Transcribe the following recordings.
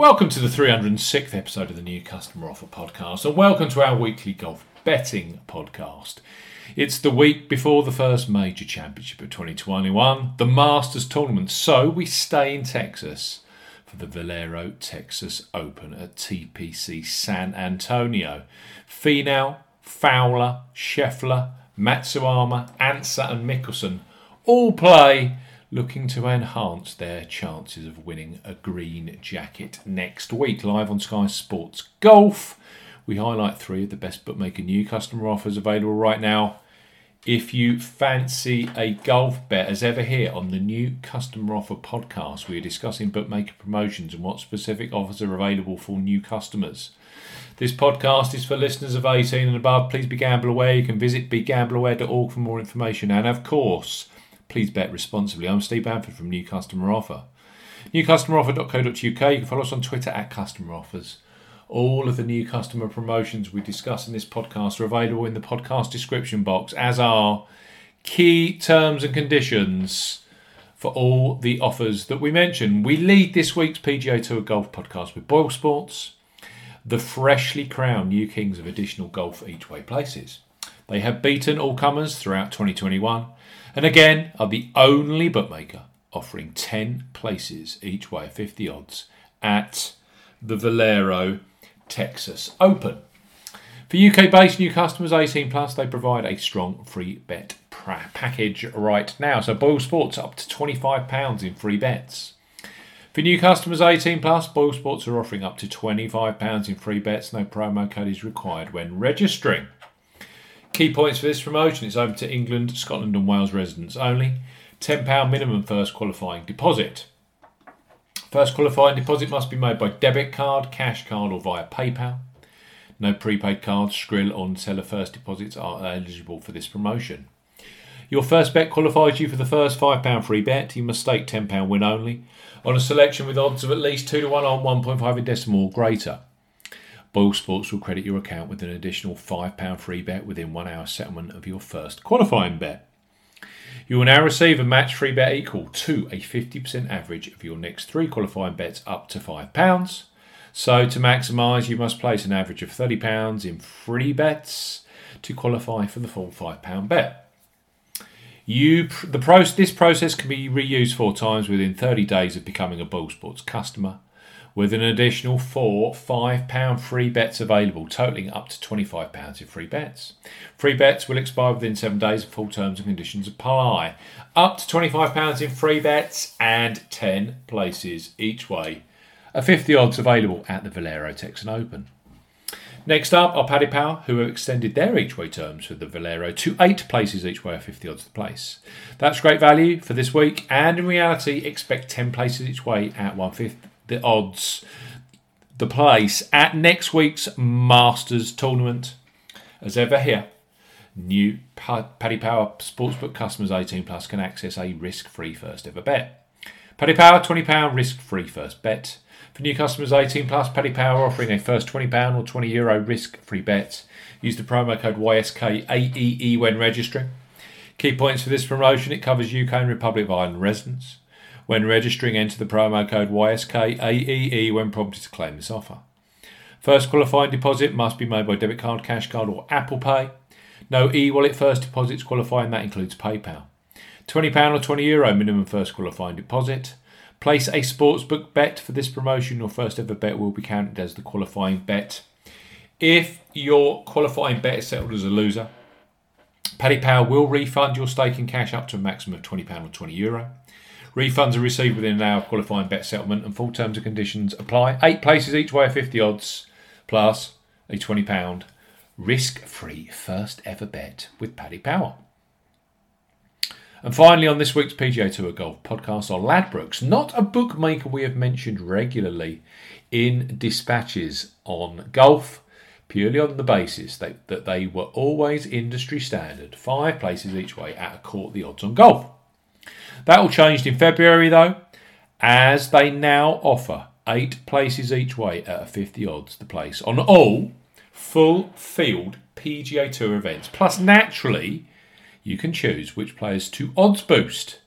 Welcome to the 306th episode of the New Customer Offer Podcast, and welcome to our weekly golf betting podcast. It's the week before the first major championship of 2021, the Masters tournament, so we stay in Texas for the Valero Texas Open at TPC San Antonio. Finau, Fowler, Scheffler, Matsuyama, Ancer, and Mickelson all play looking to enhance their chances of winning a green jacket next week. Live on Sky Sports Golf, we highlight three of the best bookmaker new customer offers available right now. If you fancy a golf bet, as ever here on the new customer offer podcast, we are discussing bookmaker promotions and what specific offers are available for new customers. This podcast is for listeners of 18 and above. Please be gamble aware. You can visit begambleaware.org for more information. And of course, please bet responsibly. I'm Steve Bamford from New Customer Offer. NewCustomeroffer.co.uk. You can follow us on Twitter at Customer Offers. All of the new customer promotions we discuss in this podcast are available in the podcast description box, as are key terms and conditions for all the offers that we mention. We lead this week's PGA Tour Golf podcast with Boyle Sports, the freshly crowned new kings of additional golf each way places. They have beaten all comers throughout 2021 and again are the only bookmaker offering 10 places each way, 50 odds, at the Valero Texas Open. For UK based new customers 18 plus, they provide a strong free bet package right now. So Boyle Sports up to £25 in free bets. For new customers 18 plus, Boyle Sports are offering up to £25 in free bets. No promo code is required when registering. Key points for this promotion it's open to England, Scotland, and Wales residents only. £10 minimum first qualifying deposit. First qualifying deposit must be made by debit card, cash card, or via PayPal. No prepaid cards, Skrill, Neteller first deposits are eligible for this promotion. Your first bet qualifies you for the first £5 free bet. You must stake £10 win only on a selection with odds of at least 2 to 1 on 1.5 in decimal or greater. Boyle Sports will credit your account with an additional £5 free bet within one hour settlement of your first qualifying bet. You will now receive a match free bet equal to a 50% average of your next three qualifying bets up to £5. So, to maximise, you must place an average of £30 in free bets to qualify for the full £5 bet. You, the pro, this process can be reused four times within 30 days of becoming a Boyle Sports customer with an additional four £5 free bets available, totaling up to £25 in free bets. Free bets will expire within seven days, full terms and conditions apply. Up to £25 in free bets and 10 places each way. A 50 odds available at the Valero Texan Open. Next up are Paddy Power, who have extended their each way terms for the Valero to eight places each way at 50 odds to place. That's great value for this week, and in reality, expect 10 places each way at 150 the odds, the place at next week's Masters tournament. As ever, here, new Paddy Power Sportsbook customers 18 plus can access a risk free first ever bet. Paddy Power £20 risk free first bet. For new customers 18 plus, Paddy Power offering a first £20 or 20 euro risk free bet. Use the promo code YSKAEE when registering. Key points for this promotion it covers UK and Republic of Ireland residents. When registering, enter the promo code YSKAEE when prompted to claim this offer. First qualifying deposit must be made by debit card, cash card, or Apple Pay. No e wallet first deposits qualifying, that includes PayPal. £20 or 20 euro minimum first qualifying deposit. Place a sportsbook bet for this promotion. Your first ever bet will be counted as the qualifying bet. If your qualifying bet is settled as a loser, Paddy Power will refund your stake in cash up to a maximum of £20 or 20 euro. Refunds are received within an hour of qualifying bet settlement, and full terms and conditions apply. Eight places each way 50 odds, plus a £20 risk free first ever bet with Paddy Power. And finally, on this week's PGA Tour Golf podcast are Ladbrokes, not a bookmaker we have mentioned regularly in dispatches on golf, purely on the basis that, that they were always industry standard, five places each way at a court the odds on golf. That all changed in February though, as they now offer eight places each way at a 50 odds the place on all full field PGA Tour events. Plus, naturally, you can choose which players to odds boost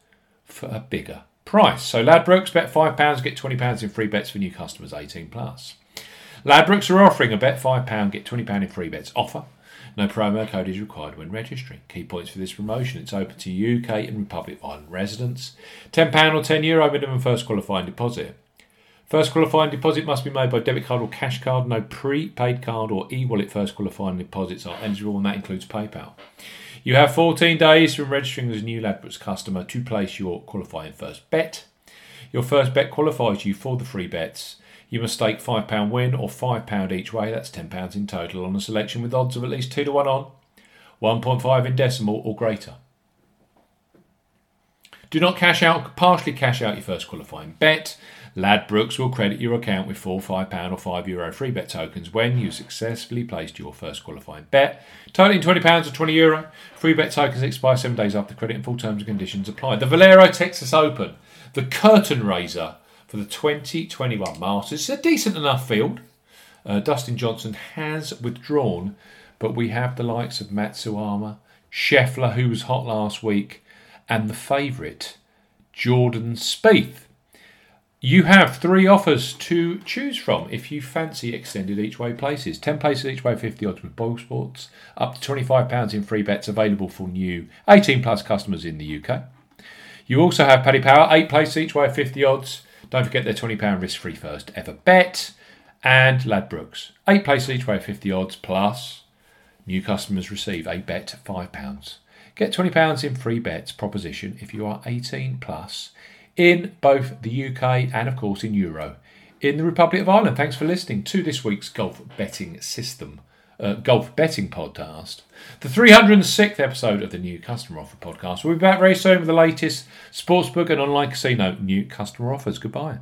for a bigger price. So Ladbrokes bet £5, get £20 in free bets for new customers 18 plus. Ladbrokes are offering a bet £5, get £20 in free bets offer. No promo code is required when registering. Key points for this promotion it's open to UK and Republic of Ireland residents. £10 or €10 Euro minimum first qualifying deposit. First qualifying deposit must be made by debit card or cash card. No prepaid card or e wallet first qualifying deposits are eligible, and that includes PayPal. You have 14 days from registering as a new Ladbrokes customer to place your qualifying first bet. Your first bet qualifies you for the free bets. You must stake £5 win or £5 each way, that's £10 in total, on a selection with odds of at least 2 to 1 on, 1.5 in decimal or greater. Do not cash out, partially cash out your first qualifying bet. Ladbrokes will credit your account with four £5 or €5 Euro free bet tokens when you successfully placed your first qualifying bet. Totaling £20 or €20 Euro. Free bet tokens expire seven days after credit and full terms and conditions apply. The Valero Texas Open, the curtain raiser for the 2021 Masters. It's a decent enough field. Uh, Dustin Johnson has withdrawn, but we have the likes of Matsuyama, Scheffler, who was hot last week, and the favourite, Jordan Spieth. You have three offers to choose from if you fancy extended each way places. 10 places each way, 50 odds with Boyle Sports. Up to £25 in free bets available for new 18 plus customers in the UK. You also have Paddy Power, 8 places each way, 50 odds. Don't forget their £20 risk free first ever bet. And Ladbrokes, 8 places each way, 50 odds plus. New customers receive a bet £5. Get £20 in free bets proposition if you are 18 plus in both the UK and, of course, in Euro in the Republic of Ireland. Thanks for listening to this week's golf betting system. Uh, golf betting podcast, the 306th episode of the new customer offer podcast. We'll be back very soon with the latest sportsbook and online casino new customer offers. Goodbye.